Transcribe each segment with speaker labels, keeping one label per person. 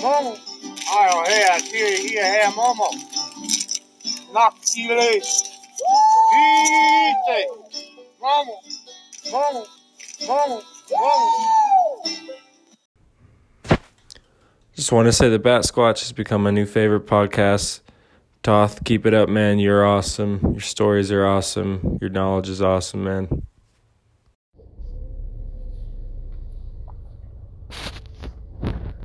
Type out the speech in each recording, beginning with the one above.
Speaker 1: Momo. Ayo, hea, tia, hia, hea, momo. Nakile. Ite. Momo. Momo. Momo. Momo.
Speaker 2: Just want to say the Bat Squatch has become my new favorite podcast. Toth, keep it up, man. You're awesome. Your stories are awesome. Your knowledge is awesome, man.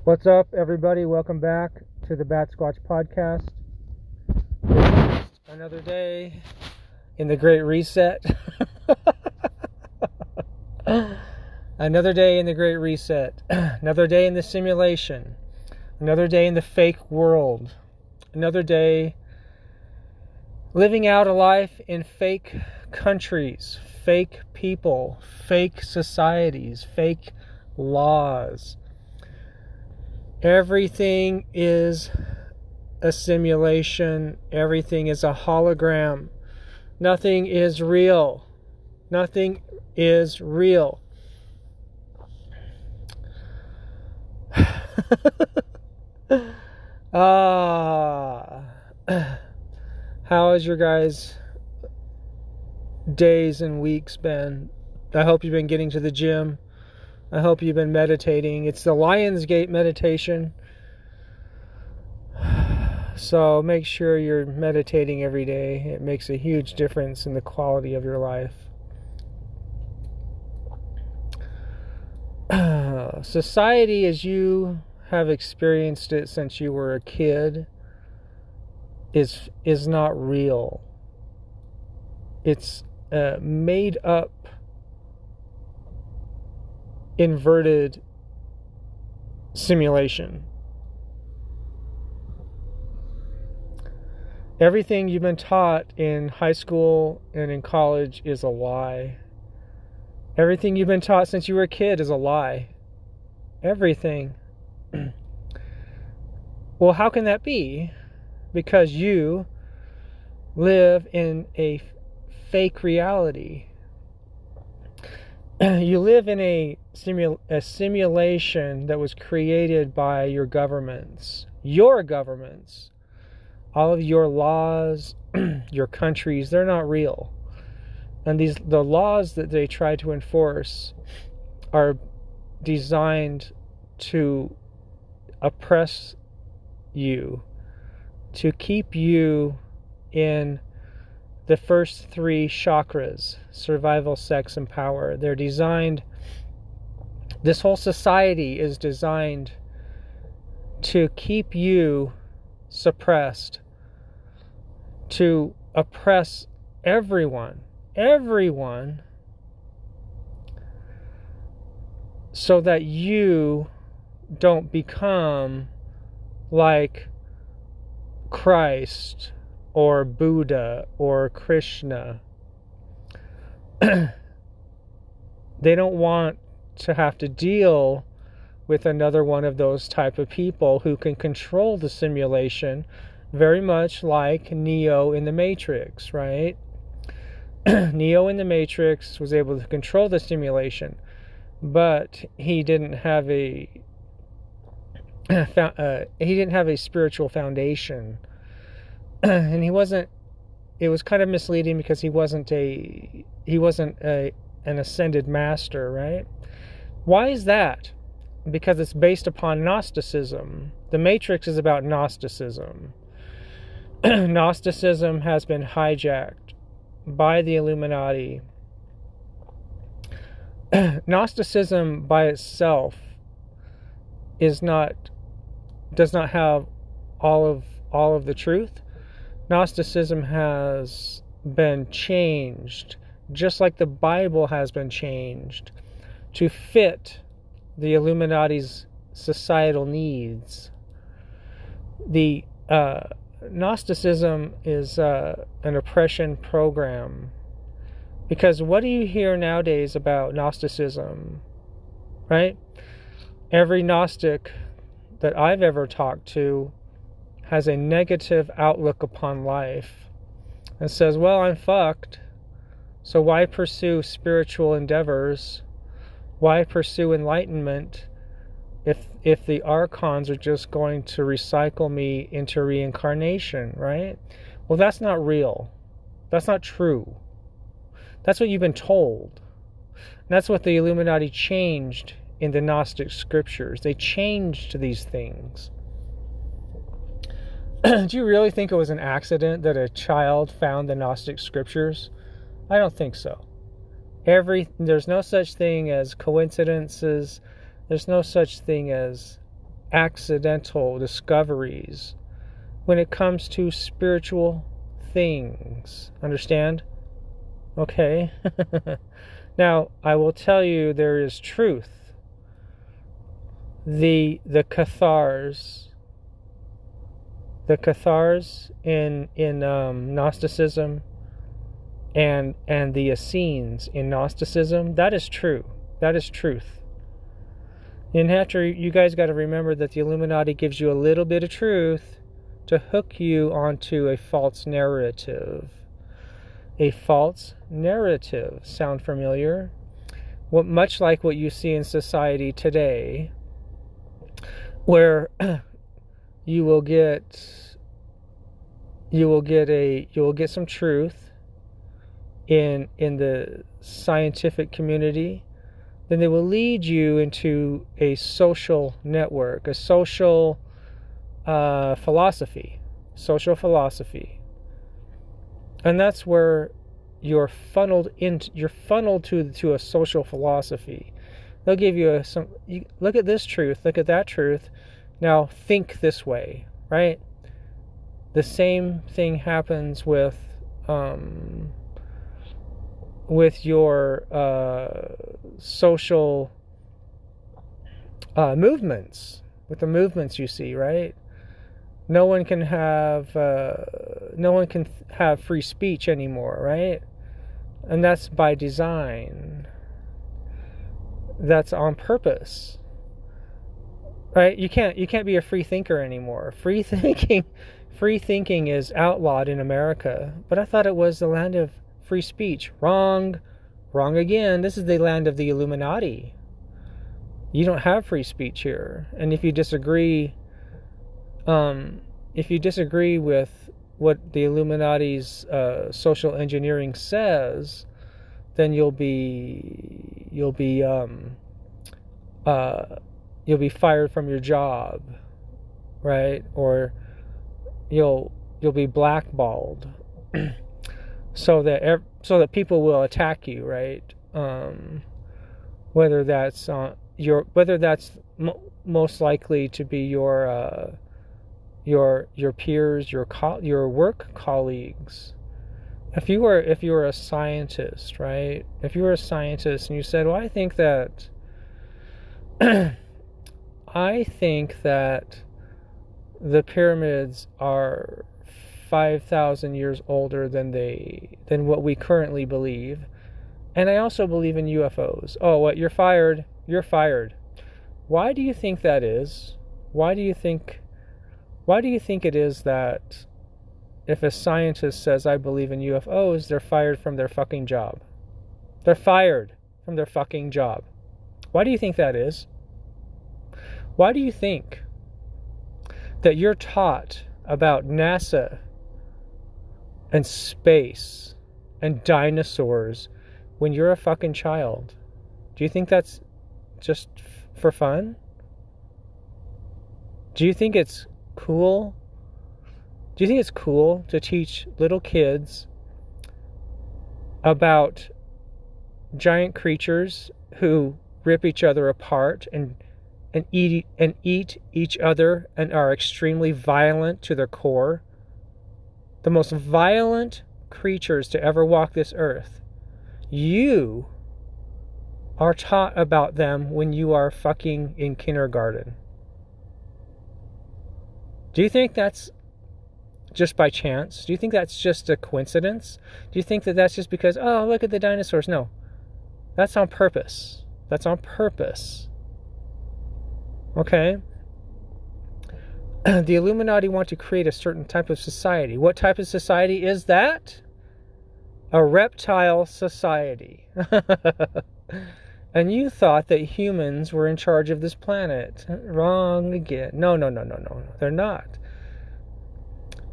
Speaker 3: What's up, everybody? Welcome back to the Bat Squatch podcast. Another day in the Great Reset. Another day in the Great Reset. Another day in the simulation. Another day in the fake world. Another day living out a life in fake countries, fake people, fake societies, fake laws Everything is a simulation, everything is a hologram. Nothing is real. Nothing is real. ah, how has your guys' days and weeks been? I hope you've been getting to the gym. I hope you've been meditating. It's the Lion's Gate meditation. So make sure you're meditating every day. It makes a huge difference in the quality of your life. Society, as you have experienced it since you were a kid, is is not real. It's uh, made up inverted simulation. Everything you've been taught in high school and in college is a lie. Everything you've been taught since you were a kid is a lie. Everything. well, how can that be? Because you live in a fake reality. you live in a, simul- a simulation that was created by your governments, your governments, all of your laws, your countries, they're not real. And these the laws that they try to enforce are designed to oppress you, to keep you in the first three chakras survival, sex, and power. They're designed, this whole society is designed to keep you suppressed, to oppress everyone, everyone, so that you don't become like Christ or Buddha or Krishna. they don't want to have to deal with another one of those type of people who can control the simulation very much like Neo in the Matrix, right? Neo in the Matrix was able to control the simulation, but he didn't have a uh, he didn't have a spiritual foundation and he wasn't it was kind of misleading because he wasn't a he wasn't a an ascended master right why is that? Because it's based upon gnosticism. The matrix is about gnosticism. Gnosticism has been hijacked by the illuminati. Gnosticism by itself is not does not have all of all of the truth. Gnosticism has been changed, just like the Bible has been changed, to fit the Illuminati's societal needs. The uh, Gnosticism is uh, an oppression program. Because what do you hear nowadays about Gnosticism? Right? Every Gnostic that I've ever talked to has a negative outlook upon life and says, Well, I'm fucked, so why pursue spiritual endeavors? Why pursue enlightenment if if the archons are just going to recycle me into reincarnation, right? Well, that's not real. That's not true. That's what you've been told. And that's what the Illuminati changed in the Gnostic scriptures. They changed these things. Do you really think it was an accident that a child found the Gnostic scriptures? I don't think so. Every there's no such thing as coincidences. There's no such thing as accidental discoveries when it comes to spiritual things. Understand? Okay. now, I will tell you there is truth. The the Cathars the Cathars in in um, Gnosticism and and the Essenes in Gnosticism, that is true. That is truth. And after you guys got to remember that the Illuminati gives you a little bit of truth to hook you onto a false narrative. A false narrative. Sound familiar? What much like what you see in society today, where you will get you will get a you will get some truth in in the scientific community then they will lead you into a social network a social uh, philosophy social philosophy and that's where you're funneled into you're funneled to to a social philosophy they'll give you a some you, look at this truth look at that truth now think this way, right? The same thing happens with um, with your uh, social uh, movements, with the movements you see, right? No one can have uh, no one can have free speech anymore, right? And that's by design. That's on purpose right you can't you can't be a free thinker anymore free thinking free thinking is outlawed in america but i thought it was the land of free speech. Wrong. Wrong again. This is the land of the illuminati. You don't have free speech here. And if you disagree um if you disagree with what the illuminati's uh, social engineering says then you'll be you'll be um uh you'll be fired from your job, right? Or you'll you'll be blackballed, so that so that people will attack you, right? Um, whether that's uh, your whether that's most likely to be your uh, your your peers, your co- your work colleagues. If you were if you were a scientist, right? If you were a scientist and you said, "Well, I think that." I think that the pyramids are 5,000 years older than they than what we currently believe. And I also believe in UFOs. Oh, what you're fired. You're fired. Why do you think that is? Why do you think why do you think it is that if a scientist says I believe in UFOs, they're fired from their fucking job? They're fired from their fucking job. Why do you think that is? Why do you think that you're taught about NASA and space and dinosaurs when you're a fucking child? Do you think that's just f- for fun? Do you think it's cool? Do you think it's cool to teach little kids about giant creatures who rip each other apart and and eat and eat each other and are extremely violent to their core. The most violent creatures to ever walk this earth. You are taught about them when you are fucking in kindergarten. Do you think that's just by chance? Do you think that's just a coincidence? Do you think that that's just because, oh, look at the dinosaurs? No. That's on purpose. That's on purpose. Okay? the Illuminati want to create a certain type of society. What type of society is that? A reptile society. And you thought that humans were in charge of this planet. Wrong again. No, no, no, no, no. They're not.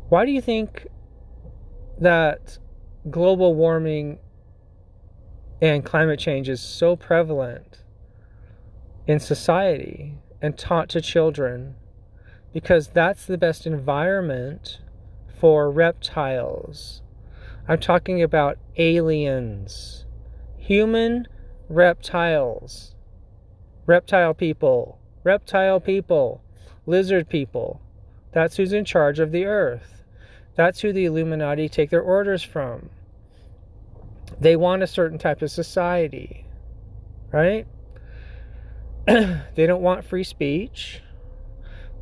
Speaker 3: Why do you think that global warming and climate change is so prevalent in society and taught to children? Because that's the best environment for reptiles. I'm talking about aliens, human reptiles, reptile people, reptile people, lizard people. That's who's in charge of the earth. That's who the Illuminati take their orders from. They want a certain type of society, right? they don't want free speech.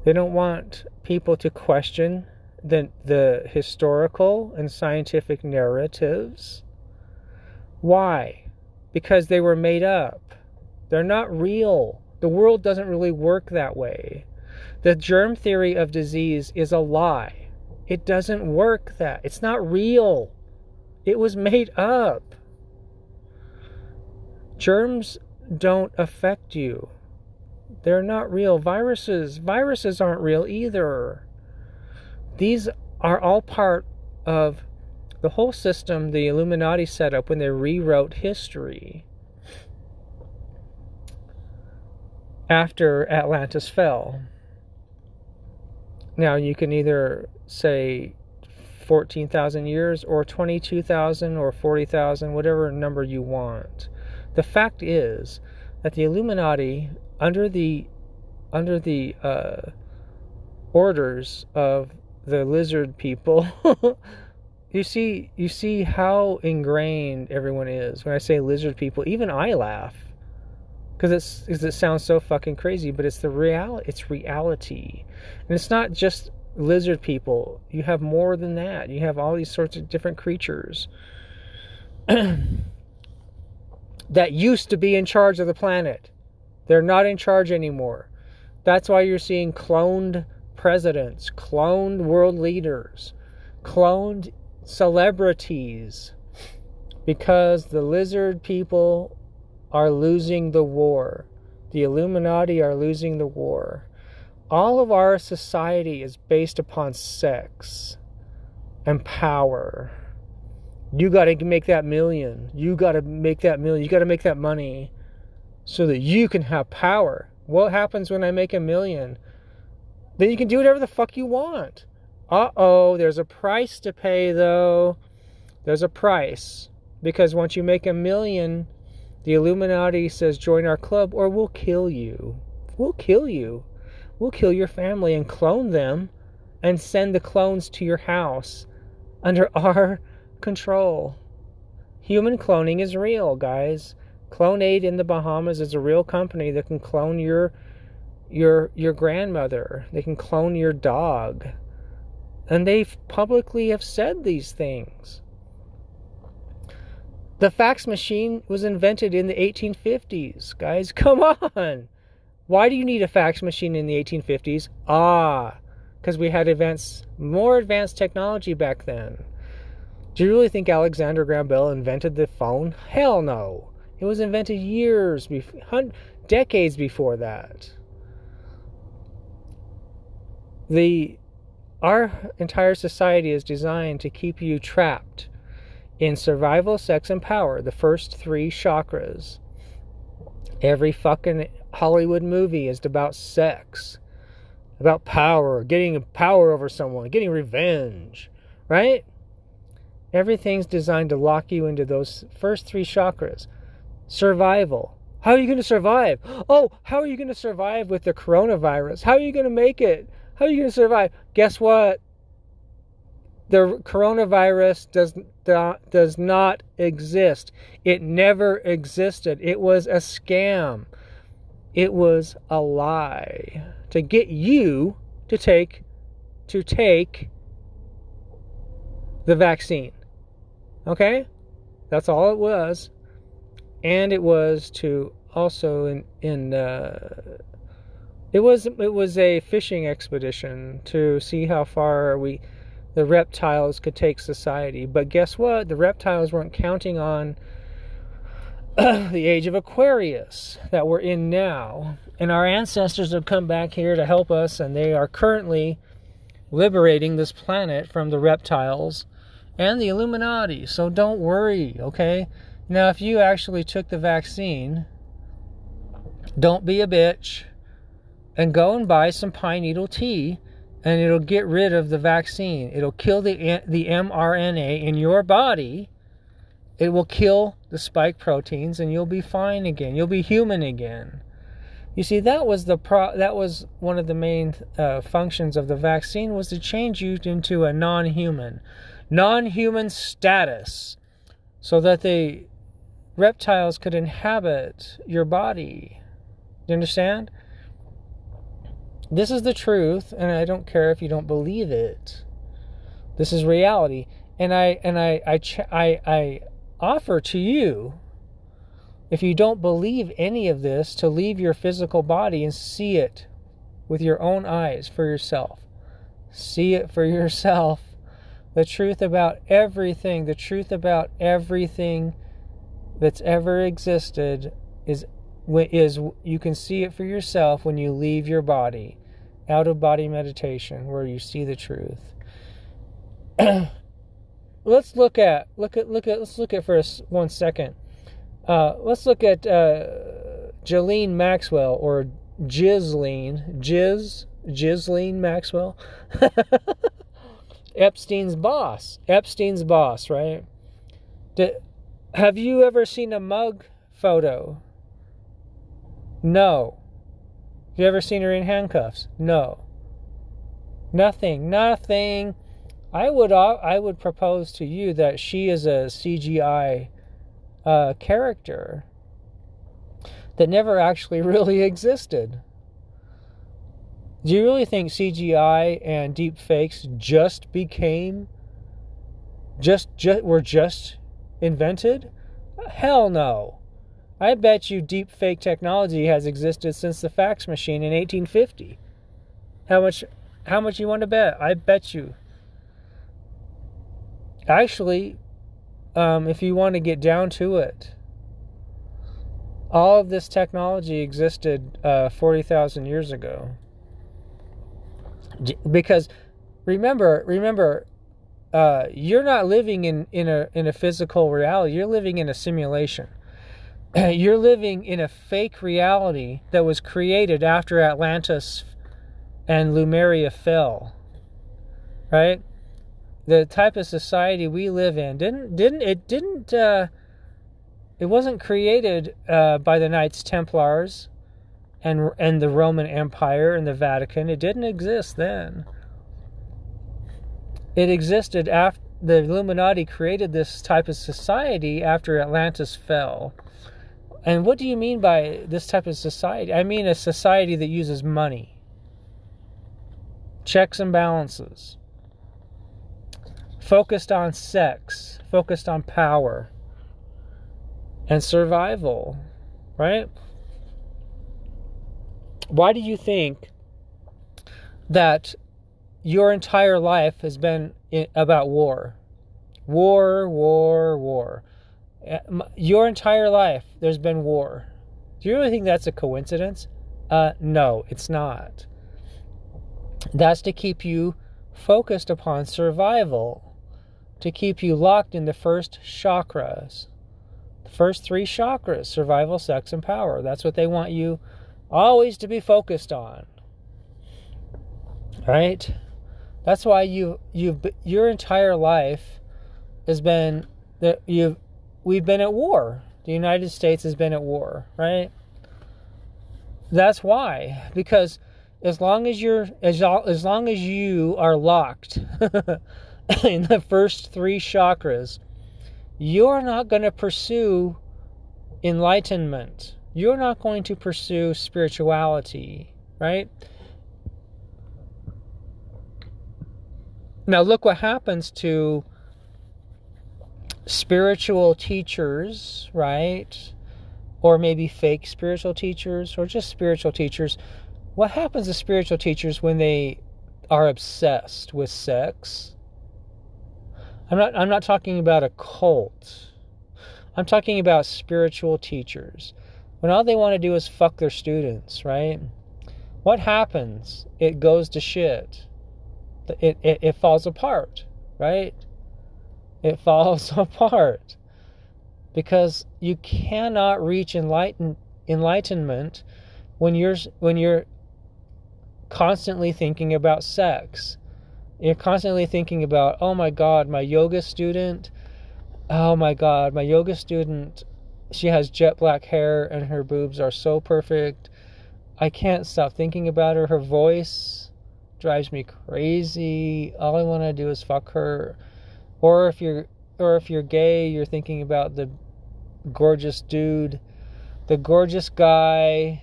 Speaker 3: They don't want people to question the, the historical and scientific narratives. Why? Because they were made up. They're not real. The world doesn't really work that way. The germ theory of disease is a lie. It doesn't work that. It's not real. It was made up. Germs don't affect you. They're not real. Viruses, viruses aren't real either. These are all part of the whole system the Illuminati set up when they rewrote history after Atlantis fell. Now, you can either say 14,000 years or 22,000 or 40,000, whatever number you want. The fact is that the Illuminati, under the under the uh, orders of the lizard people, you see you see how ingrained everyone is. When I say lizard people, even I laugh because it's because it sounds so fucking crazy, but it's the reality. It's reality, and it's not just lizard people. You have more than that. You have all these sorts of different creatures that used to be in charge of the planet. They're not in charge anymore. That's why you're seeing cloned presidents, cloned world leaders, cloned celebrities, because the lizard people are losing the war. The Illuminati are losing the war. All of our society is based upon sex and power. You got to make that million. You got to make that million. You got to make that money so that you can have power. What happens when I make a million? Then you can do whatever the fuck you want. Uh oh, there's a price to pay though. There's a price. Because once you make a million, the Illuminati says, join our club or we'll kill you. We'll kill you. We'll kill your family and clone them and send the clones to your house under our control. Human cloning is real, guys. Clonaid in the Bahamas is a real company that can clone your your your grandmother. They can clone your dog. And they publicly have said these things. The fax machine was invented in the 1850s. Guys, come on. Why do you need a fax machine in the 1850s? Ah, because we had advanced, more advanced technology back then. Do you really think Alexander Graham Bell invented the phone? Hell no. It was invented years, before, decades before that. The our entire society is designed to keep you trapped in survival, sex, and power, the first three chakras. Every fucking Hollywood movie is about sex, about power, getting power over someone, getting revenge, right? Everything's designed to lock you into those first three chakras. Survival. How are you going to survive? Oh, how are you going to survive with the coronavirus? How are you going to make it? How are you going to survive? Guess what? the coronavirus does not, does not exist. It never existed. It was a scam. It was a lie to get you to take to take the vaccine. Okay? That's all it was. And it was to also in in uh, it was it was a fishing expedition to see how far we the reptiles could take society. But guess what? The reptiles weren't counting on the age of Aquarius that we're in now. And our ancestors have come back here to help us, and they are currently liberating this planet from the reptiles and the Illuminati. So don't worry, okay? Now, if you actually took the vaccine, don't be a bitch and go and buy some pine needle tea and it'll get rid of the vaccine. It'll kill the the mRNA in your body. It will kill the spike proteins and you'll be fine again. You'll be human again. You see that was the pro- that was one of the main uh, functions of the vaccine was to change you into a non-human, non-human status so that the reptiles could inhabit your body. You understand? This is the truth, and I don't care if you don't believe it. This is reality, and I and I I I, I offer to you, if you don't believe any of this, to leave your physical body and see it with your own eyes for yourself. See it for yourself. The truth about everything, the truth about everything that's ever existed is is you can see it for yourself when you leave your body out of body meditation where you see the truth. Let's look at look at look at let's look at for a, one second. Uh, let's look at uh, Ghislaine Maxwell or Ghislaine Giz Ghislaine Maxwell. Epstein's boss Epstein's boss right have you ever seen a mug photo no. You ever seen her in handcuffs? No. Nothing. Nothing. I would I would propose to you that she is a CGI uh, character that never actually really existed. Do you really think CGI and deep fakes just became just just were just invented? Hell no. I bet you deep fake technology has existed since the fax machine in 1850. How much how much you want to bet? I bet you. Actually, um, if you want to get down to it, all of this technology existed uh, 40,000 years ago. Because remember, remember, uh, you're not living in, in a in a physical reality. You're living in a simulation. you're living in a fake reality that was created after Atlantis and Lemuria fell. Right? The type of society we live in didn't didn't it didn't uh, it wasn't created uh, by the Knights Templars and and the Roman Empire and the Vatican. It didn't exist then. It existed after the Illuminati created this type of society after Atlantis fell. And what do you mean by this type of society? I mean a society that uses money, checks and balances, focused on sex, focused on power, and survival, right? Why do you think that your entire life has been about war? War, war, war. Your entire life, there's been war. Do you really think that's a coincidence? Uh, no, it's not. That's to keep you focused upon survival, to keep you locked in the first chakras. The first three chakras survival, sex, and power. That's what they want you always to be focused on. Right? That's why you you've your entire life has been that you've we've been at war. The United States has been at war, right? That's why. Because as long as you're as, as long as you are locked in the first three chakras, you're not going to pursue enlightenment. You're not going to pursue spirituality, right? Now look what happens to spiritual teachers, right? Or maybe fake spiritual teachers or just spiritual teachers. What happens to spiritual teachers when they are obsessed with sex? I'm not I'm not talking about a cult. I'm talking about spiritual teachers. When all they want to do is fuck their students, right? What happens? It goes to shit. It, it, it falls apart, right? It falls apart. Because you cannot reach enlighten, enlightenment when you're when you're constantly thinking about sex. You're constantly thinking about, oh my god, my yoga student, oh my god, my yoga student, she has jet black hair and her boobs are so perfect. I can't stop thinking about her. Her voice drives me crazy. All I want to do is fuck her. Or if you're or if you're gay, you're thinking about the gorgeous dude, the gorgeous guy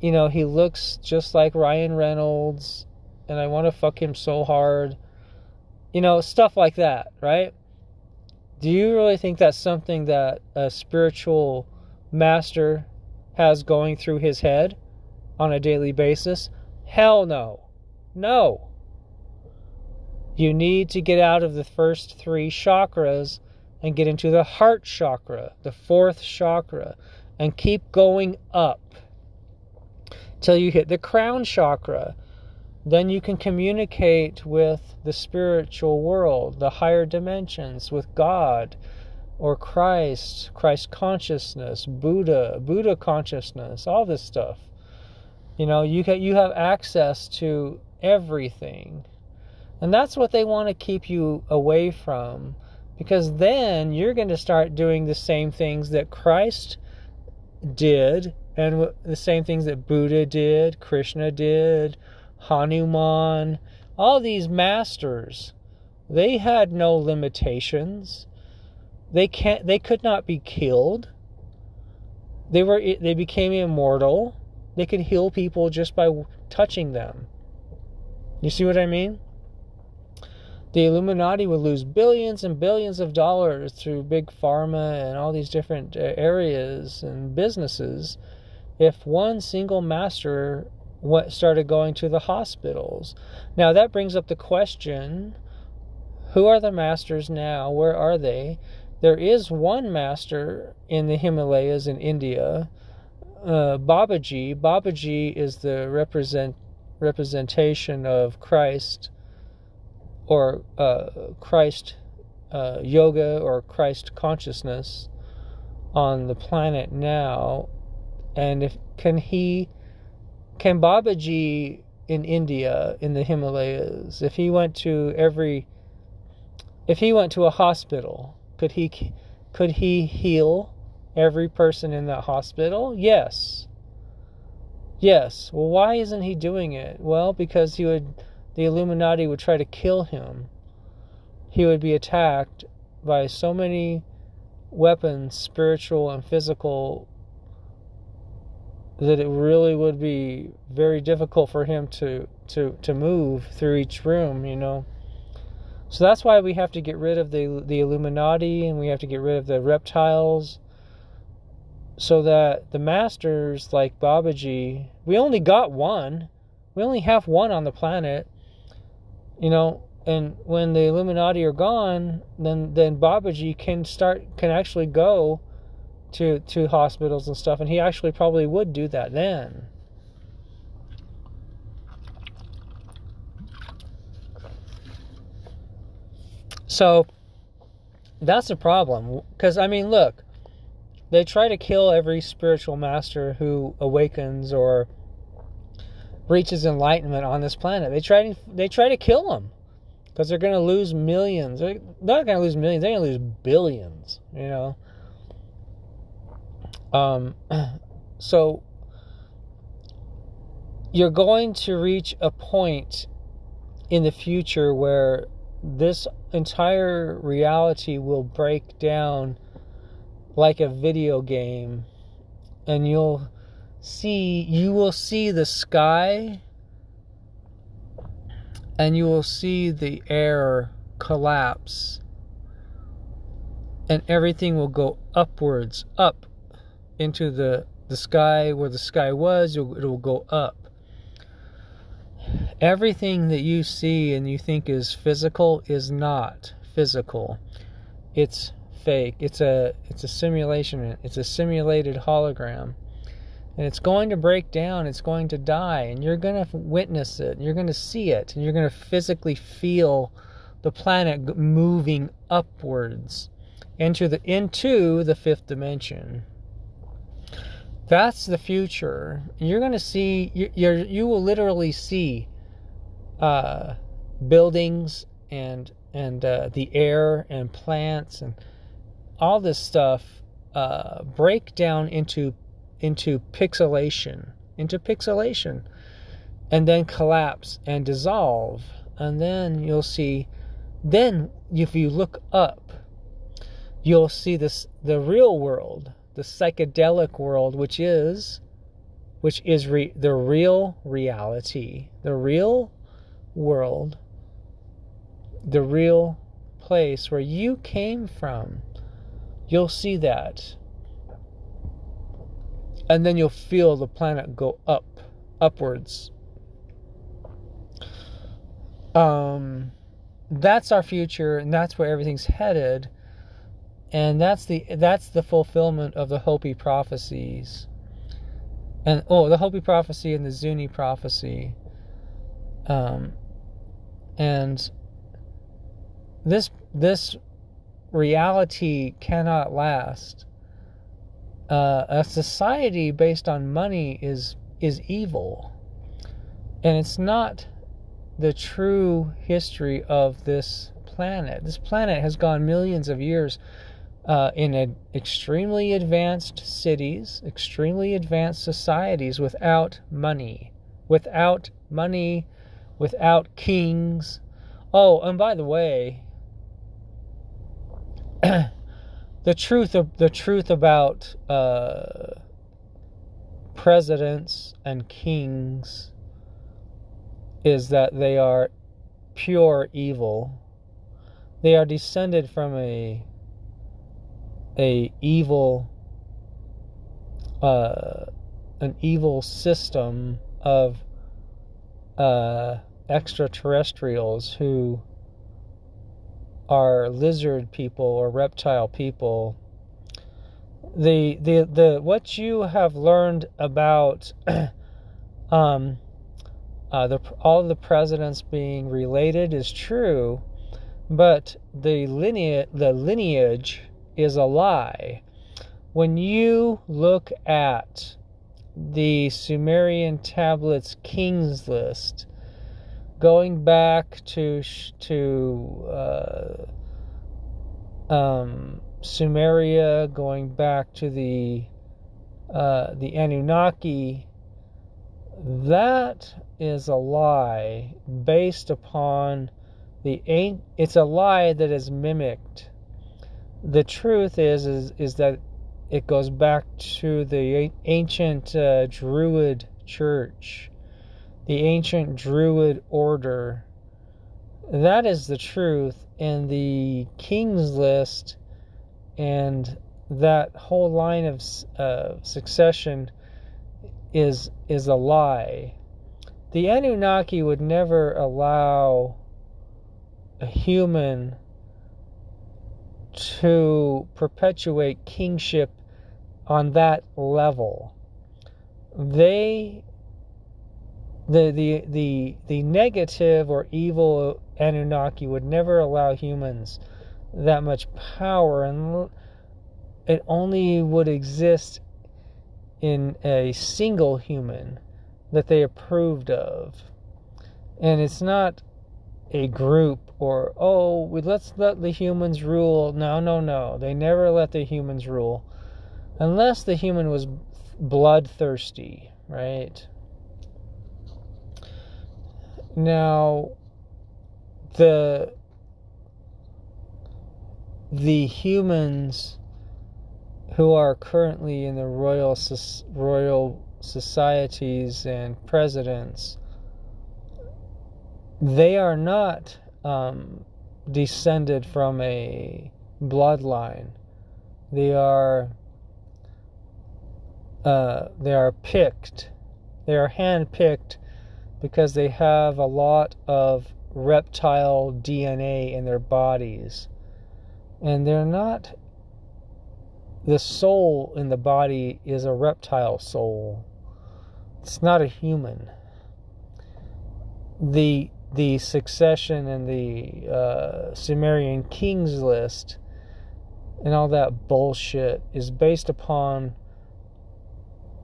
Speaker 3: you know, he looks just like Ryan Reynolds, and I want to fuck him so hard. You know, stuff like that, right? Do you really think that's something that a spiritual master has going through his head on a daily basis? Hell no. No. You need to get out of the first three chakras and get into the heart chakra, the fourth chakra, and keep going up till you hit the crown chakra. Then you can communicate with the spiritual world, the higher dimensions, with God or Christ, Christ consciousness, Buddha, Buddha consciousness, all this stuff. You know, you can, you have access to everything. And that's what they want to keep you away from because then you're going to start doing the same things that Christ did and the same things that Buddha did, Krishna did, Hanuman, all these masters, they had no limitations. They can't they could not be killed. They were they became immortal. They could heal people just by touching them. You see what I mean? the Illuminati would lose billions and billions of dollars through big pharma and all these different uh, areas and businesses if one single master started going to the hospitals. Now that brings up the question who are the masters now? Where are they? There is one master in the Himalayas in India, uh, Babaji. Babaji is the represent representation of Christ or uh, Christ uh, yoga or Christ consciousness on the planet now. And if can he can Babaji in India in the Himalayas if he went to every if he went to a hospital could he could he heal every person in that hospital? Yes yes. Well why isn't he doing it? Well because he would the Illuminati would try to kill him. He would be attacked by so many weapons spiritual and physical that it really would be very difficult for him to to to move through each room you know? So that's why we have to get rid of the the illuminati and we have to get rid of the reptiles so that the masters like babaji we only got one. We only have one on the planet you know and when the illuminati are gone then then babaji can start can actually go to to hospitals and stuff and he actually probably would do that then. So that's a problem because i mean look they try to kill every spiritual master who awakens or reaches enlightenment on this planet. They try to they try to kill them because they're going to lose millions. They're not going to lose millions they're going to lose billions you know? Um, so you're going to reach a point in the future where this entire reality will break down like a video game and you'll see you will see the sky and you will see the air collapse and everything will go upwards up into the, the sky where the sky was, it will go up. Everything that you see and you think is physical is not physical. It's fake. It's a it's a simulation. It's a simulated hologram. And it's going to break down, it's going to die, and you're going to witness it, you're going to see it, and you're going to physically feel the planet moving upwards into the into the fifth dimension. That's the future. You're going to see you you're, you will literally see uh, buildings and and uh, the air and plants and all this stuff uh, break down into into pixelation, into pixelation, and then collapse and dissolve, and then you'll see. Then, if you look up, you'll see this the real world, the psychedelic world, which is, which is re, the real reality, the real world, the real place where you came from. You'll see that and then you'll feel the planet go up, upwards. Um, that's our future, and that's where everything's headed, and that's the that's the fulfillment of the Hopi prophecies, and oh, the Hopi prophecy and the Zuni prophecy. Um, and this this reality cannot last uh, a society based on money is is evil, and it's not the true history of this planet. This planet has gone millions of years uh, in a, extremely advanced cities, extremely advanced societies without money, without money, without kings. Oh, and by the way. the truth of the truth about uh, presidents and kings is that they are pure evil. They are descended from a a evil uh, an evil system of uh, extraterrestrials who are lizard people or reptile people the the the what you have learned about um uh, the all the presidents being related is true but the lineage the lineage is a lie. When you look at the Sumerian tablets kings list going back to to uh, um, Sumeria, going back to the uh, the Anunnaki, that is a lie based upon the it's a lie that is mimicked. The truth is is is that it goes back to the ancient uh, Druid church the ancient Druid order. That is the truth, and the King's List and that whole line of uh, succession is is a lie. The Anunnaki would never allow a human to perpetuate kingship on that level. They the the the the negative or evil Anunnaki would never allow humans that much power, and it only would exist in a single human that they approved of, and it's not a group or oh let's let the humans rule. No, no, no. They never let the humans rule, unless the human was bloodthirsty, right? Now, the the humans who are currently in the royal royal societies and presidents, they are not um, descended from a bloodline. They are uh, they are picked. They are handpicked because they have a lot of reptile DNA in their bodies. And they're not the soul in the body is a reptile soul. It's not a human. The the succession and the uh, Sumerian kings list and all that bullshit is based upon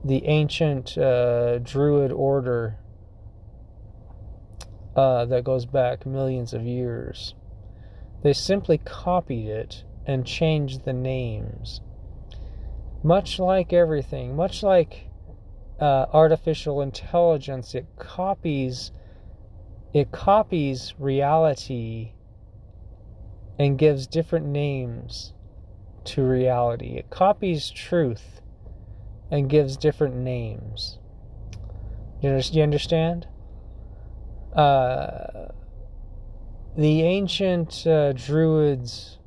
Speaker 3: the ancient uh, Druid order uh, that goes back millions of years. They simply copied it and changed the names. Much like everything, much like uh, artificial intelligence, it copies it copies reality and gives different names to reality. It copies truth and gives different names. You understand? Uh, the ancient uh, Druids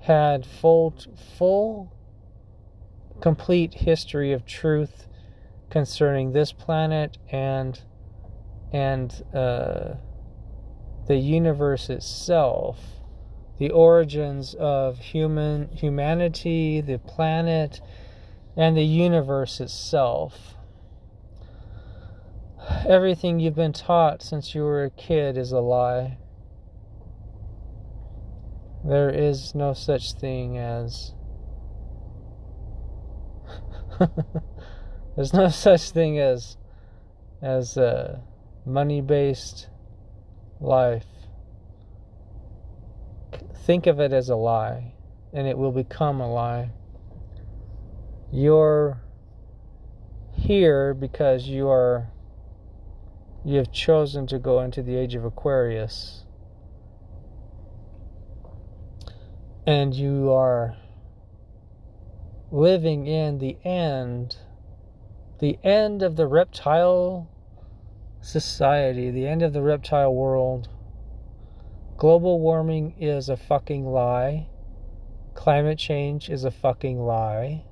Speaker 3: had full, full, complete history of truth concerning this planet and and uh, the universe itself, the origins of human humanity, the planet, and the universe itself. Everything you've been taught since you were a kid is a lie. There is no such thing as. There's no such thing as as a money-based life. Think of it as a lie, and it will become a lie. You're here because you are you have chosen to go into the age of Aquarius. And you are living in the end, the end of the reptile society, the end of the reptile world. Global warming is a fucking lie. Climate change is a fucking lie.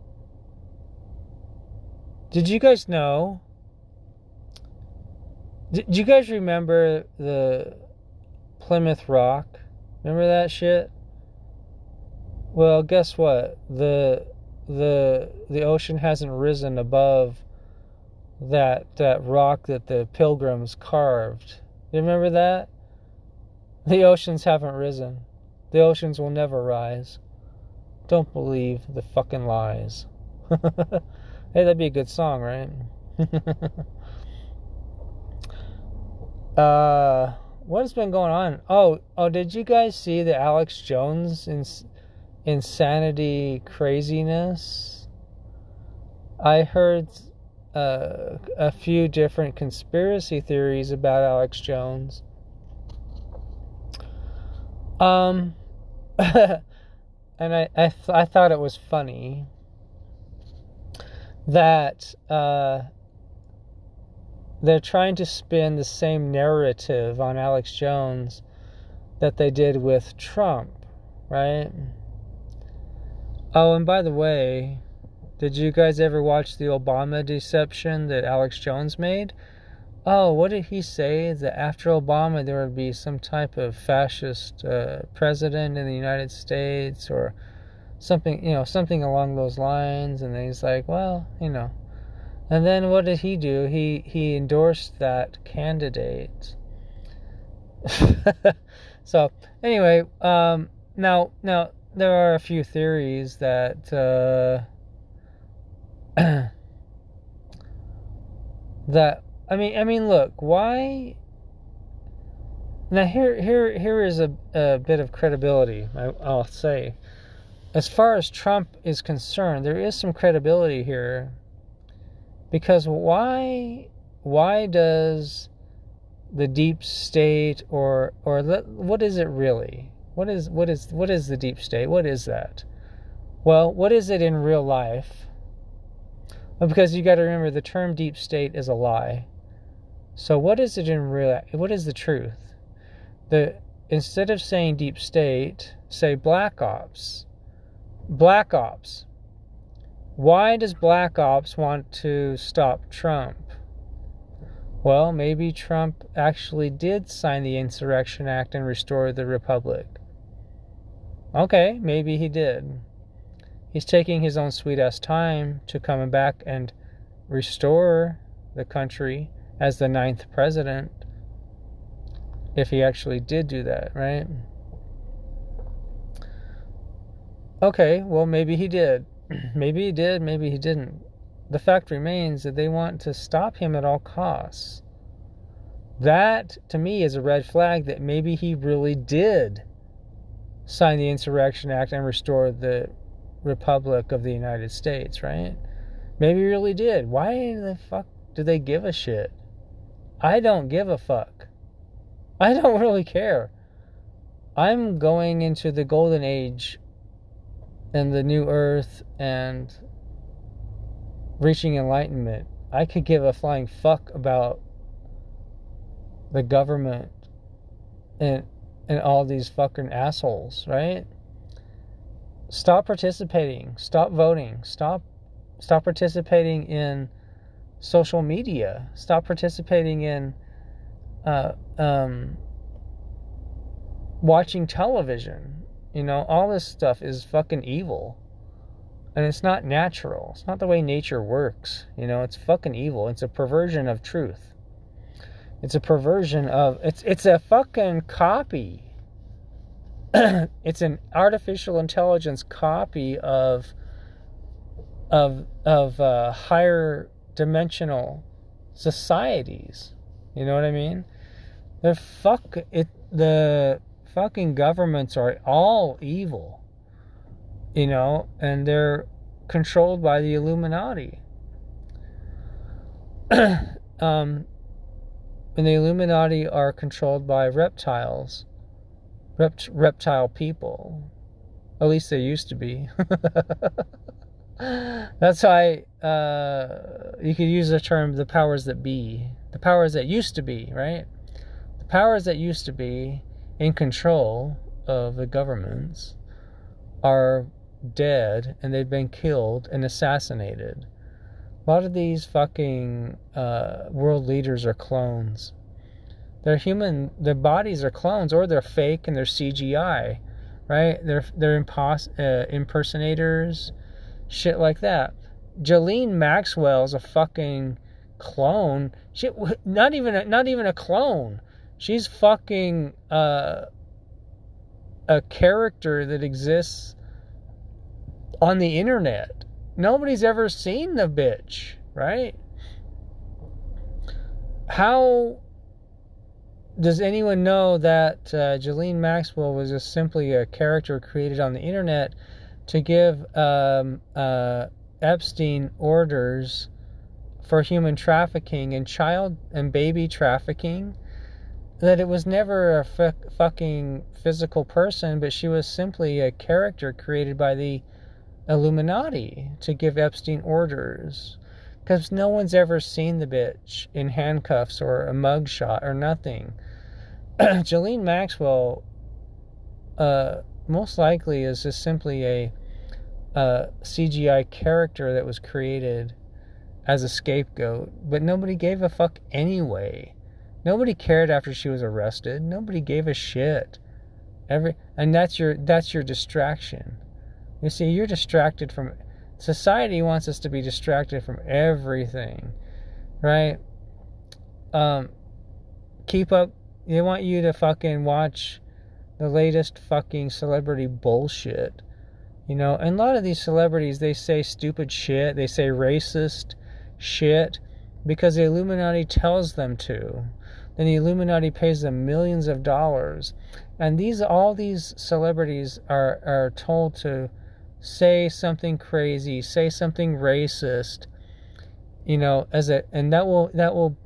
Speaker 3: Did you guys know? Did you guys remember the Plymouth Rock? Remember that shit? Well, guess what? The the the ocean hasn't risen above that that rock that the pilgrims carved. You remember that? The oceans haven't risen. The oceans will never rise. Don't believe the fucking lies. hey, that'd be a good song, right? uh, what has been going on? Oh, oh, did you guys see the Alex Jones ins- insanity craziness? I heard uh, a few different conspiracy theories about Alex Jones. Um, and I I, th- I thought it was funny that uh, they're trying to spin the same narrative on Alex Jones that they did with Trump, right? Oh, and by the way, did you guys ever watch the Obama deception that Alex Jones made? Oh, what did he say? That after Obama there would be some type of fascist uh, president in the United States or something, you know, something along those lines. And then he's like, well, you know. And then what did he do? He he endorsed that candidate. so anyway, um, now now there are a few theories that. Uh, that I mean I mean look why now here here here is a, a bit of credibility I, I'll say as far as Trump is concerned there is some credibility here because why why does the deep state or or what is it really what is what is what is the deep state what is that well what is it in real life because you got to remember the term deep state is a lie. So what is it in real? What is the truth? The instead of saying deep state, say black ops. Black ops. Why does black ops want to stop Trump? Well, maybe Trump actually did sign the Insurrection Act and restore the Republic. Okay, maybe he did. he's taking his own sweet ass time to come back and restore the country as the ninth president if he actually did do that, right? Okay, well, maybe he did. maybe he did, maybe he didn't. The fact remains that they want to stop him at all costs. That, to me, is a red flag that maybe he really did sign the Insurrection Act and restore the Republic of the United States, right? Maybe he really did. Why the fuck do they give a shit? I don't give a fuck. I don't really care. I'm going into the golden age and the new earth and reaching enlightenment. I could give a flying fuck about the government and and all these fucking assholes, right? Stop participating, stop voting, stop stop participating in social media, stop participating in uh, um, watching television. You know, all this stuff is fucking evil. And it's not natural. It's not the way nature works. You know, it's fucking evil. It's a perversion of truth. It's a perversion of it's it's a fucking copy. it's an artificial intelligence copy of of of uh, higher dimensional societies. You know what I mean? The fuck it the fucking governments are all evil. You know, and they're controlled by the Illuminati. um, and the Illuminati are controlled by reptiles, rept- reptile people. At least they used to be. That's why uh, you could use the term the powers that be. The powers that used to be, right? The powers that used to be in control of the governments are dead and they've been killed and assassinated. A lot of these fucking uh, world leaders are clones. They're human. Their bodies are clones, or they're fake and they're CGI, right? They're they're impos- uh, impersonators, shit like that. Ghislaine Maxwell's a fucking clone. She not even a, not even a clone. She's fucking uh, a character that exists on the internet. Nobody's ever seen the bitch, right? How does anyone know that uh, Maxwell was just simply a character created on the internet to give um, uh, Epstein orders for human trafficking and child and baby trafficking? That it was never a f- fucking physical person, but she was simply a character created by the Illuminati to give Epstein orders. Because no one's ever seen the bitch in handcuffs or a mugshot or nothing. Ghislaine Maxwell, uh, most likely, is just simply a, a CGI character that was created as a scapegoat, but nobody gave a fuck anyway. Nobody cared after she was arrested. Nobody gave a shit. Every and that's your that's your distraction. You see, you're distracted from society wants us to be distracted from everything, right? Um, keep up. They want you to fucking watch the latest fucking celebrity bullshit, you know. And a lot of these celebrities, they say stupid shit. They say racist shit because the Illuminati tells them to. Then the Illuminati pays them millions of dollars, and these all these celebrities are are told to say something crazy, say something racist, you know, as a and that will that will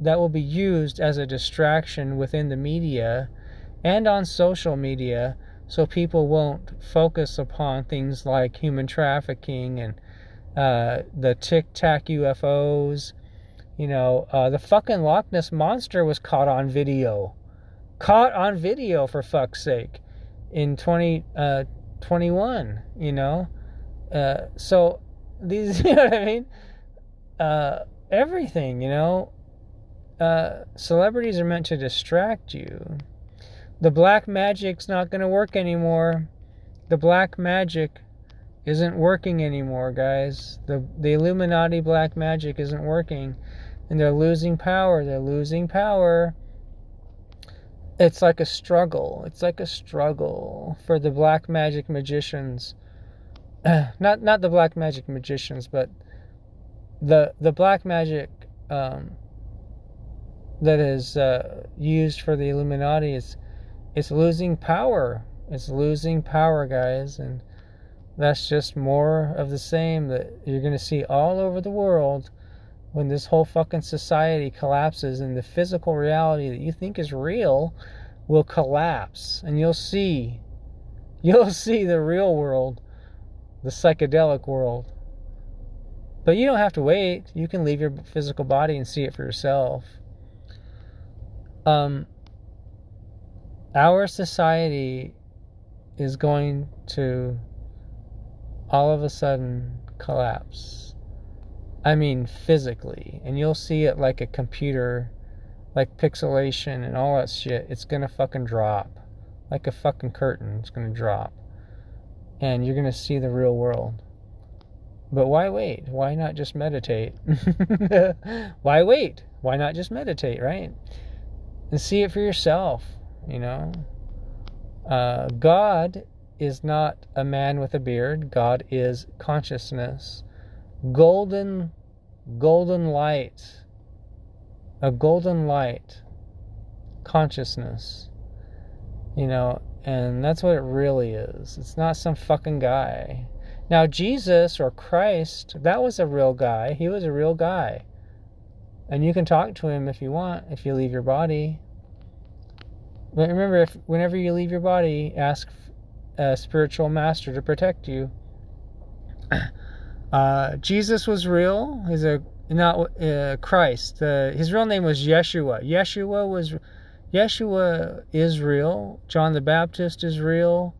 Speaker 3: that will be used as a distraction within the media and on social media so people won't focus upon things like human trafficking and uh, the tic tac UFOs. You know, uh, the fucking Loch Ness monster was caught on video. Caught on video, for fuck's sake, in 20, uh, you know? Uh, so these, you know what I mean? Uh, everything, you know? Uh, celebrities are meant to distract you. The black magic's not going to work anymore. The black magic isn't working anymore, guys. The the Illuminati black magic isn't working and they're losing power. They're losing power. It's like a struggle. It's like a struggle for the black magic magicians. not not the black magic magicians, but the the black magic um, that is uh, used for the Illuminati is it's losing power. It's losing power, guys, and that's just more of the same that you're going to see all over the world when this whole fucking society collapses and the physical reality that you think is real will collapse. And you'll see you'll see the real world the psychedelic world. But you don't have to wait. You can leave your physical body and see it for yourself. Um our society is going to all of a sudden collapse. I mean, physically. And you'll see it like a computer, like pixelation and all that shit. It's gonna fucking drop. Like a fucking curtain. It's gonna drop. And you're gonna see the real world. But why wait? Why not just meditate? why wait? Why not just meditate, right? And see it for yourself, you know? Uh, God is not a man with a beard. God is consciousness. Golden, golden light. A golden light. Consciousness. You know, and that's what it really is. It's not some fucking guy. Now, Jesus or Christ, that was a real guy. He was a real guy. And you can talk to him if you want, if you leave your body. But remember, if whenever you leave your body, ask a spiritual master to protect you. Uh, Jesus was real. He's a not uh, Christ. Uh, his real name was Yeshua. Yeshua was Yeshua is real. John the Baptist is real.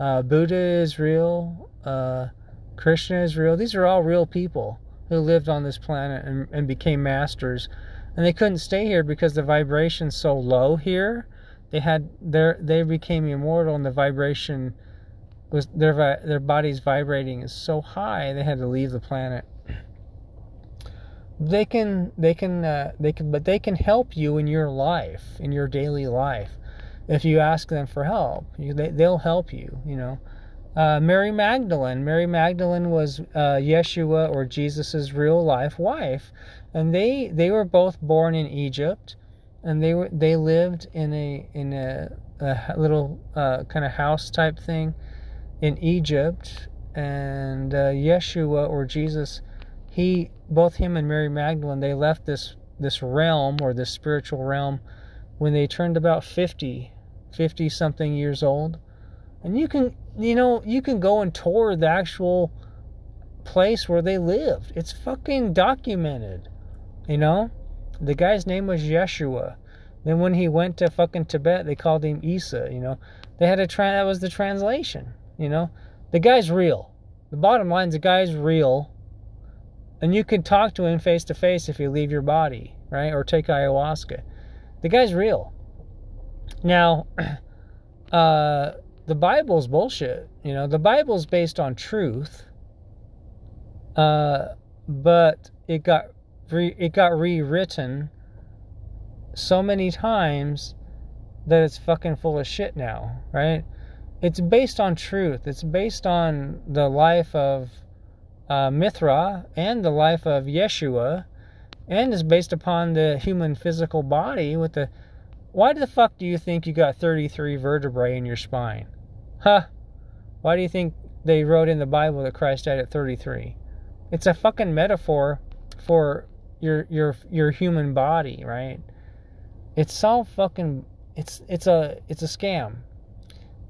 Speaker 3: Uh, Buddha is real. Uh, Krishna is real. These are all real people who lived on this planet and, and became masters. And they couldn't stay here because the vibration's so low here they had their they became immortal and the vibration was their their bodies vibrating is so high they had to leave the planet they can they can uh, they can but they can help you in your life in your daily life if you ask them for help you, they, they'll help you you know uh, Mary Magdalene. Mary Magdalene was uh, Yeshua or Jesus's real life wife, and they they were both born in Egypt and they were they lived in a in a, a little uh, kind of house type thing in Egypt, and uh, Yeshua or Jesus, he both him and Mary Magdalene they left this this realm or this spiritual realm when they turned about 50 50 something years old and you can you know you can go and tour the actual place where they lived it's fucking documented you know the guy's name was Yeshua. Then when he went to fucking Tibet, they called him Isa, you know. They had a tra- that was the translation, you know. The guy's real. The bottom line is the guy's real. And you can talk to him face to face if you leave your body, right? Or take ayahuasca. The guy's real. Now, uh, the Bible's bullshit. You know, the Bible's based on truth. Uh, but it got re- it got rewritten so many times that it's fucking full of shit now, right? It's based on truth. It's based on the life of uh, Mithra and the life of Yeshua, and is based upon the human physical body. With the, why the fuck do you think you got 33 vertebrae in your spine? Huh? Why do you think they wrote in the Bible that Christ died at 33? It's a fucking metaphor for your your your human body, right? It's all fucking it's it's a it's a scam.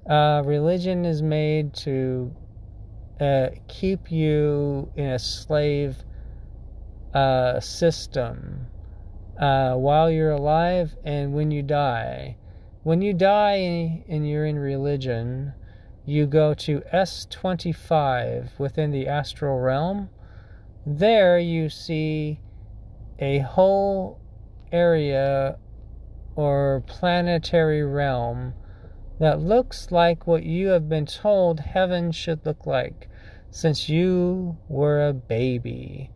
Speaker 3: Uh, religion is made to uh, keep you in a slave uh, system uh, while you're alive and when you die. When you die and you're in religion, you go to S25 within the astral realm. There you see a whole area or planetary realm that looks like what you have been told heaven should look like. since you were a baby.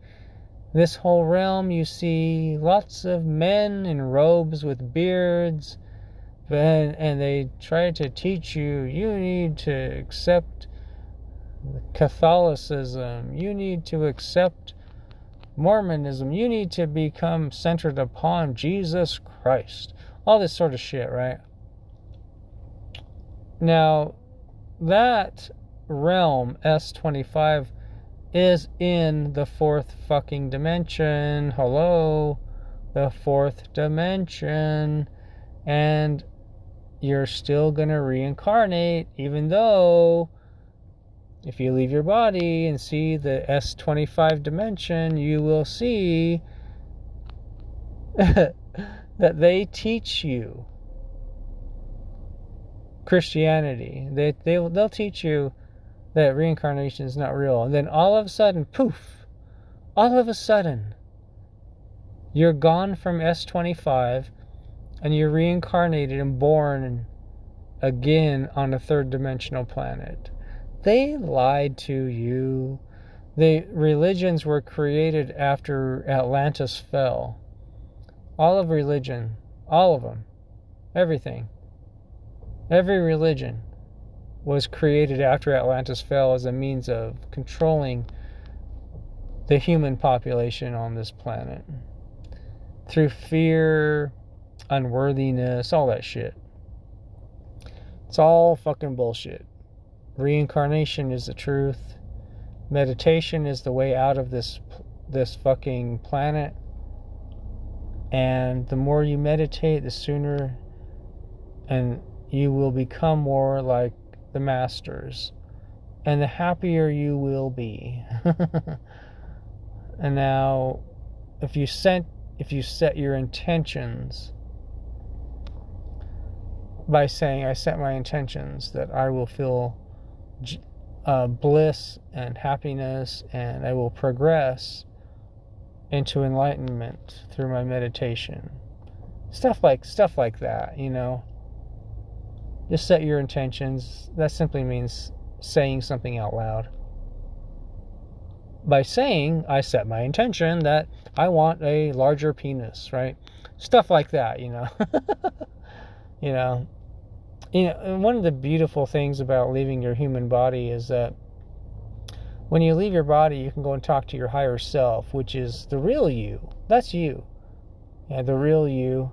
Speaker 3: This whole realm, you see lots of men in robes with beards, and, and they try to teach you you need to accept Catholicism, you need to accept Mormonism, you need to become centered upon Jesus Christ. All this sort of shit, right? Now, that realm, S25, is in the fourth fucking dimension. Hello? The fourth dimension. And you're still gonna reincarnate, even though if you leave your body and see the S25 dimension, you will see that they teach you Christianity. They, they, they'll teach you that reincarnation is not real. And then all of a sudden, poof, all of a sudden, you're gone from S25 and you're reincarnated and born again on a third dimensional planet. They lied to you. The religions were created after Atlantis fell. All of religion, all of them, everything, every religion was created after Atlantis fell as a means of controlling the human population on this planet through fear, unworthiness, all that shit. It's all fucking bullshit. Reincarnation is the truth. Meditation is the way out of this this fucking planet. And the more you meditate, the sooner and you will become more like the masters. And the happier you will be. and now if you set if you set your intentions by saying I set my intentions that I will feel uh, bliss and happiness, and I will progress into enlightenment through my meditation. Stuff like stuff like that, you know. Just set your intentions. That simply means saying something out loud. By saying, I set my intention that I want a larger penis, right? Stuff like that, you know. you know, you know, one of the beautiful things about leaving your human body is that when you leave your body, you can go and talk to your higher self, which is the real you. That's you. Yeah, the real you.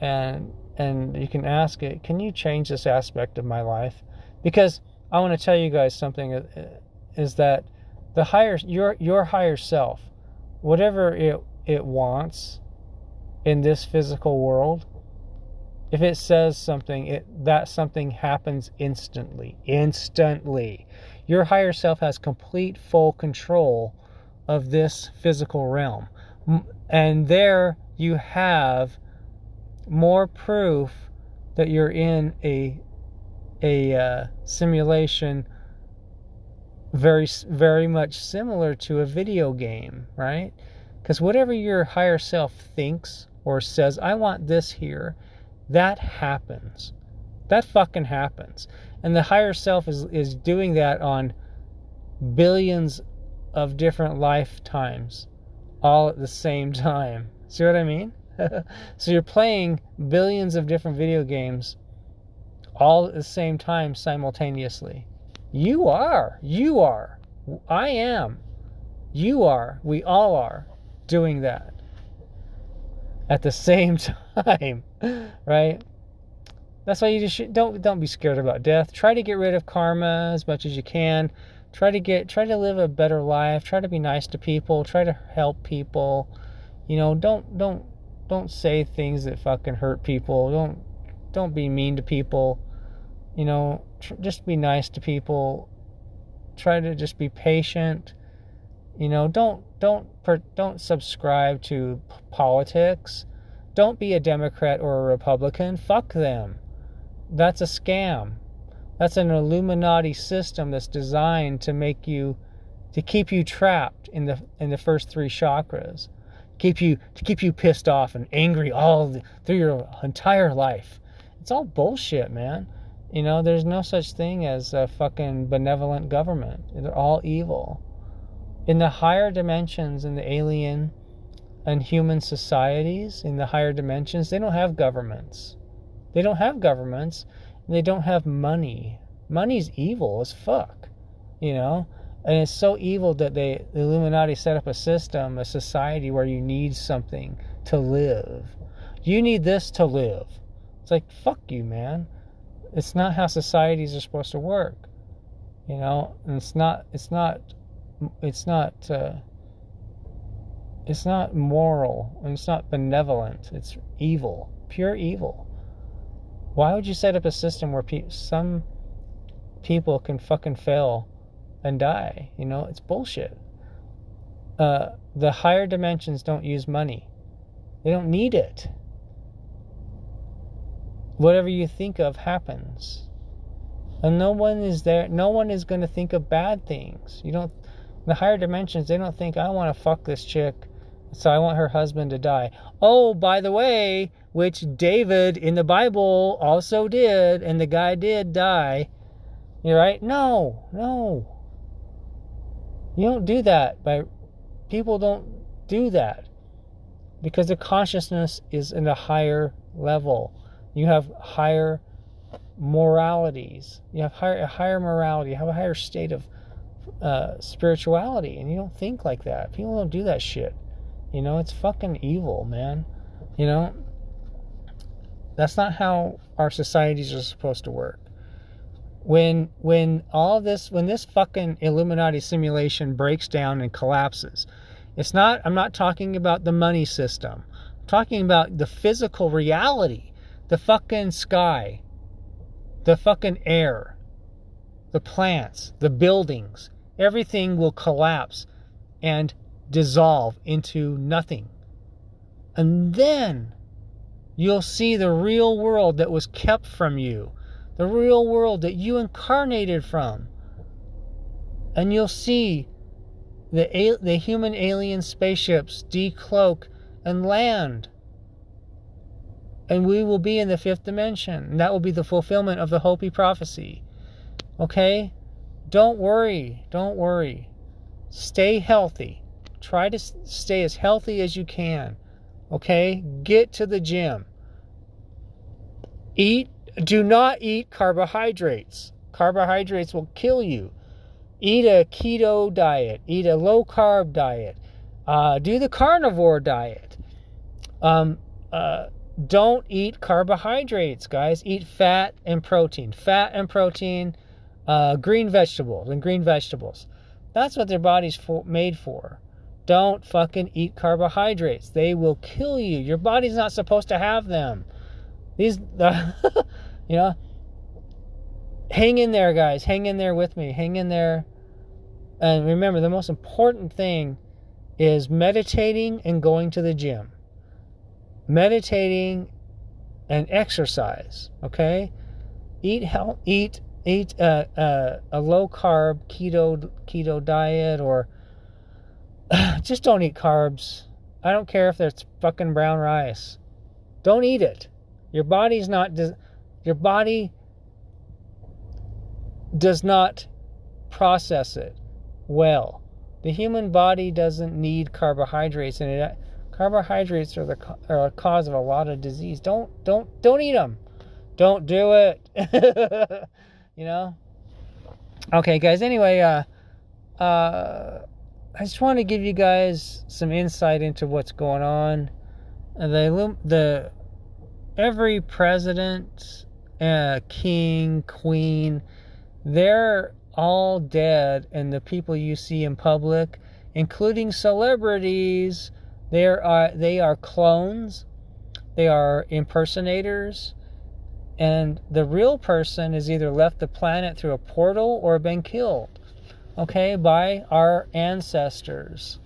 Speaker 3: And and you can ask it, can you change this aspect of my life? Because I want to tell you guys something uh, is that the higher your your higher self, whatever it it wants in this physical world, if it says something, it that something happens instantly. Instantly. Your higher self has complete full control of this physical realm. And there you have more proof that you're in a a uh, simulation very very much similar to a video game, right? Because whatever your higher self thinks or says, I want this here, that happens. That fucking happens. And the higher self is, is doing that on billions of different lifetimes all at the same time. See what I mean? so you're playing billions of different video games all at the same time simultaneously. You are. You are. I am. You are. We all are doing that at the same time, right? That's why you just should, don't don't be scared about death. Try to get rid of karma as much as you can. Try to get try to live a better life. Try to be nice to people. Try to help people. You know, don't don't don't say things that fucking hurt people. Don't don't be mean to people. You know, tr- just be nice to people. Try to just be patient. You know, don't don't don't subscribe to p- politics. Don't be a Democrat or a Republican. Fuck them. That's a scam. That's an Illuminati system that's designed to make you to keep you trapped in the in the first three chakras. Keep you to keep you pissed off and angry all the, through your entire life. It's all bullshit, man. You know, there's no such thing as a fucking benevolent government. They're all evil. In the higher dimensions, in the alien and human societies, in the higher dimensions, they don't have governments. They don't have governments. They don't have money. Money's evil as fuck. You know? And it's so evil that they, the Illuminati set up a system, a society where you need something to live. You need this to live. It's like, fuck you, man. It's not how societies are supposed to work. You know, and it's not, it's not, it's not, uh, it's not moral and it's not benevolent. It's evil, pure evil. Why would you set up a system where pe- some people can fucking fail and die? You know, it's bullshit. Uh, the higher dimensions don't use money, they don't need it. Whatever you think of happens. And no one is there, no one is going to think of bad things. You don't, the higher dimensions, they don't think, I want to fuck this chick, so I want her husband to die. Oh, by the way, which David in the Bible also did, and the guy did die. You're right? No, no. You don't do that. By people don't do that because the consciousness is in a higher level. You have higher moralities. You have higher, a higher morality. You have a higher state of uh, spirituality, and you don't think like that. People don't do that shit. You know, it's fucking evil, man. You know, that's not how our societies are supposed to work. When when all this when this fucking Illuminati simulation breaks down and collapses, it's not I'm not talking about the money system. I'm talking about the physical reality, the fucking sky, the fucking air, the plants, the buildings. Everything will collapse and dissolve into nothing. And then you'll see the real world that was kept from you, the real world that you incarnated from. And you'll see the, the human alien spaceships decloak and land. And we will be in the fifth dimension. And that will be the fulfillment of the Hopi prophecy. Okay? Don't worry. Don't worry. Stay healthy. Try to stay as healthy as you can. Okay? Get to the gym. Eat, do not eat carbohydrates. Carbohydrates will kill you. Eat a keto diet. Eat a low carb diet. Uh, do the carnivore diet. Um, uh, don't eat carbohydrates, guys. Eat fat and protein. Fat and protein, uh, green vegetables and green vegetables. That's what their body's made for. Don't fucking eat carbohydrates. They will kill you. Your body's not supposed to have them. These, the, you know, hang in there, guys. Hang in there with me. Hang in there. And remember, the most important thing is meditating and going to the gym. Meditating and exercise. Okay, eat health. Eat eat uh, uh, a low carb keto keto diet or just don't eat carbs. I don't care if it's fucking brown rice. Don't eat it. Your body's not your body does not process it well. The human body doesn't need carbohydrates and it carbohydrates are the are a cause of a lot of disease. Don't don't don't eat them. Don't do it. you know? Okay, guys. Anyway, uh uh I just want to give you guys some insight into what's going on. The the every president, uh, king, queen, they're all dead, and the people you see in public, including celebrities, they are they are clones, they are impersonators, and the real person has either left the planet through a portal or been killed okay, by our ancestors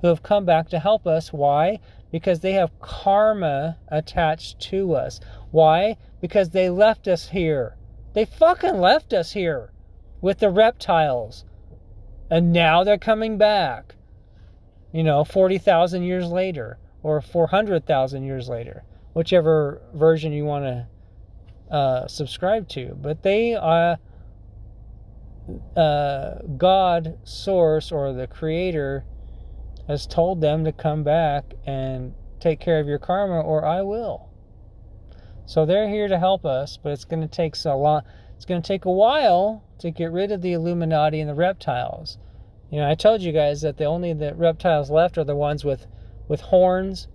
Speaker 3: who have come back to help us. Why? Because they have karma attached to us. Why? Because they left us here. They fucking left us here with the reptiles. And now they're coming back. You know, 40,000 years later or 400,000 years later, whichever version you want to uh, subscribe to. But they are uh, God, Source, or the Creator has told them to come back and take care of your karma, or I will. So they're here to help us, but it's going to take so long. It's going to take a while to get rid of the Illuminati and the reptiles. You know, I told you guys that the only the reptiles left are the ones with with horns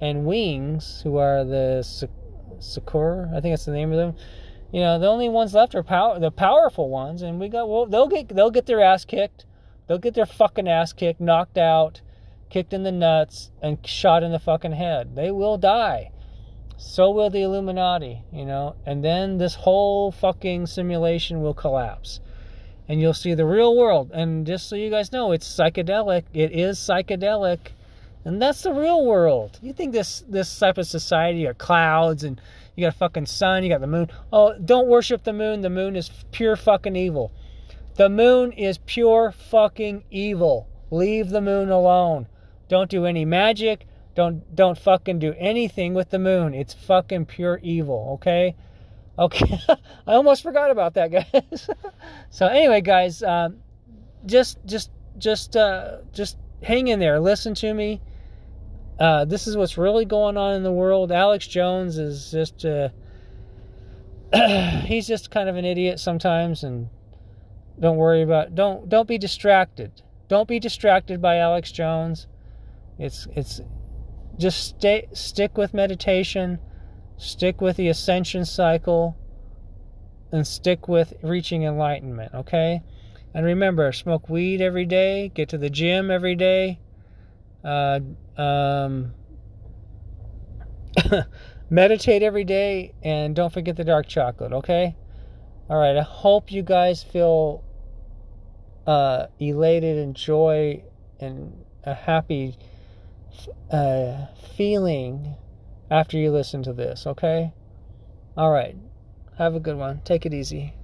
Speaker 3: and wings, who are the Sakura. I think that's the name of them. You know, the only ones left are power, the powerful ones, and we got well. They'll get they'll get their ass kicked. They'll get their fucking ass kicked, knocked out, kicked in the nuts, and shot in the fucking head. They will die. So will the Illuminati, you know, and then this whole fucking simulation will collapse. And you'll see the real world. And just so you guys know, it's psychedelic. It is psychedelic. And that's the real world. You think this this type of society are clouds and you got a fucking sun, you got the moon. Oh, don't worship the moon. The moon is pure fucking evil. The moon is pure fucking evil. Leave the moon alone. Don't do any magic. Don't don't fucking do anything with the moon. It's fucking pure evil, okay? Okay. I almost forgot about that, guys. so anyway, guys, um, just just just uh, just hang in there. Listen to me. Uh, this is what's really going on in the world. Alex Jones is just uh, he's just kind of an idiot sometimes and don't worry about don't don't be distracted. Don't be distracted by Alex Jones. It's it's just stay stick with meditation, stick with the ascension cycle, and stick with reaching enlightenment, okay? And remember, smoke weed every day, get to the gym every day, uh, um, meditate every day, and don't forget the dark chocolate, okay? All right, I hope you guys feel uh, elated and joy and a happy feeling after you listen to this, okay? All right. Have a good one. Take it easy.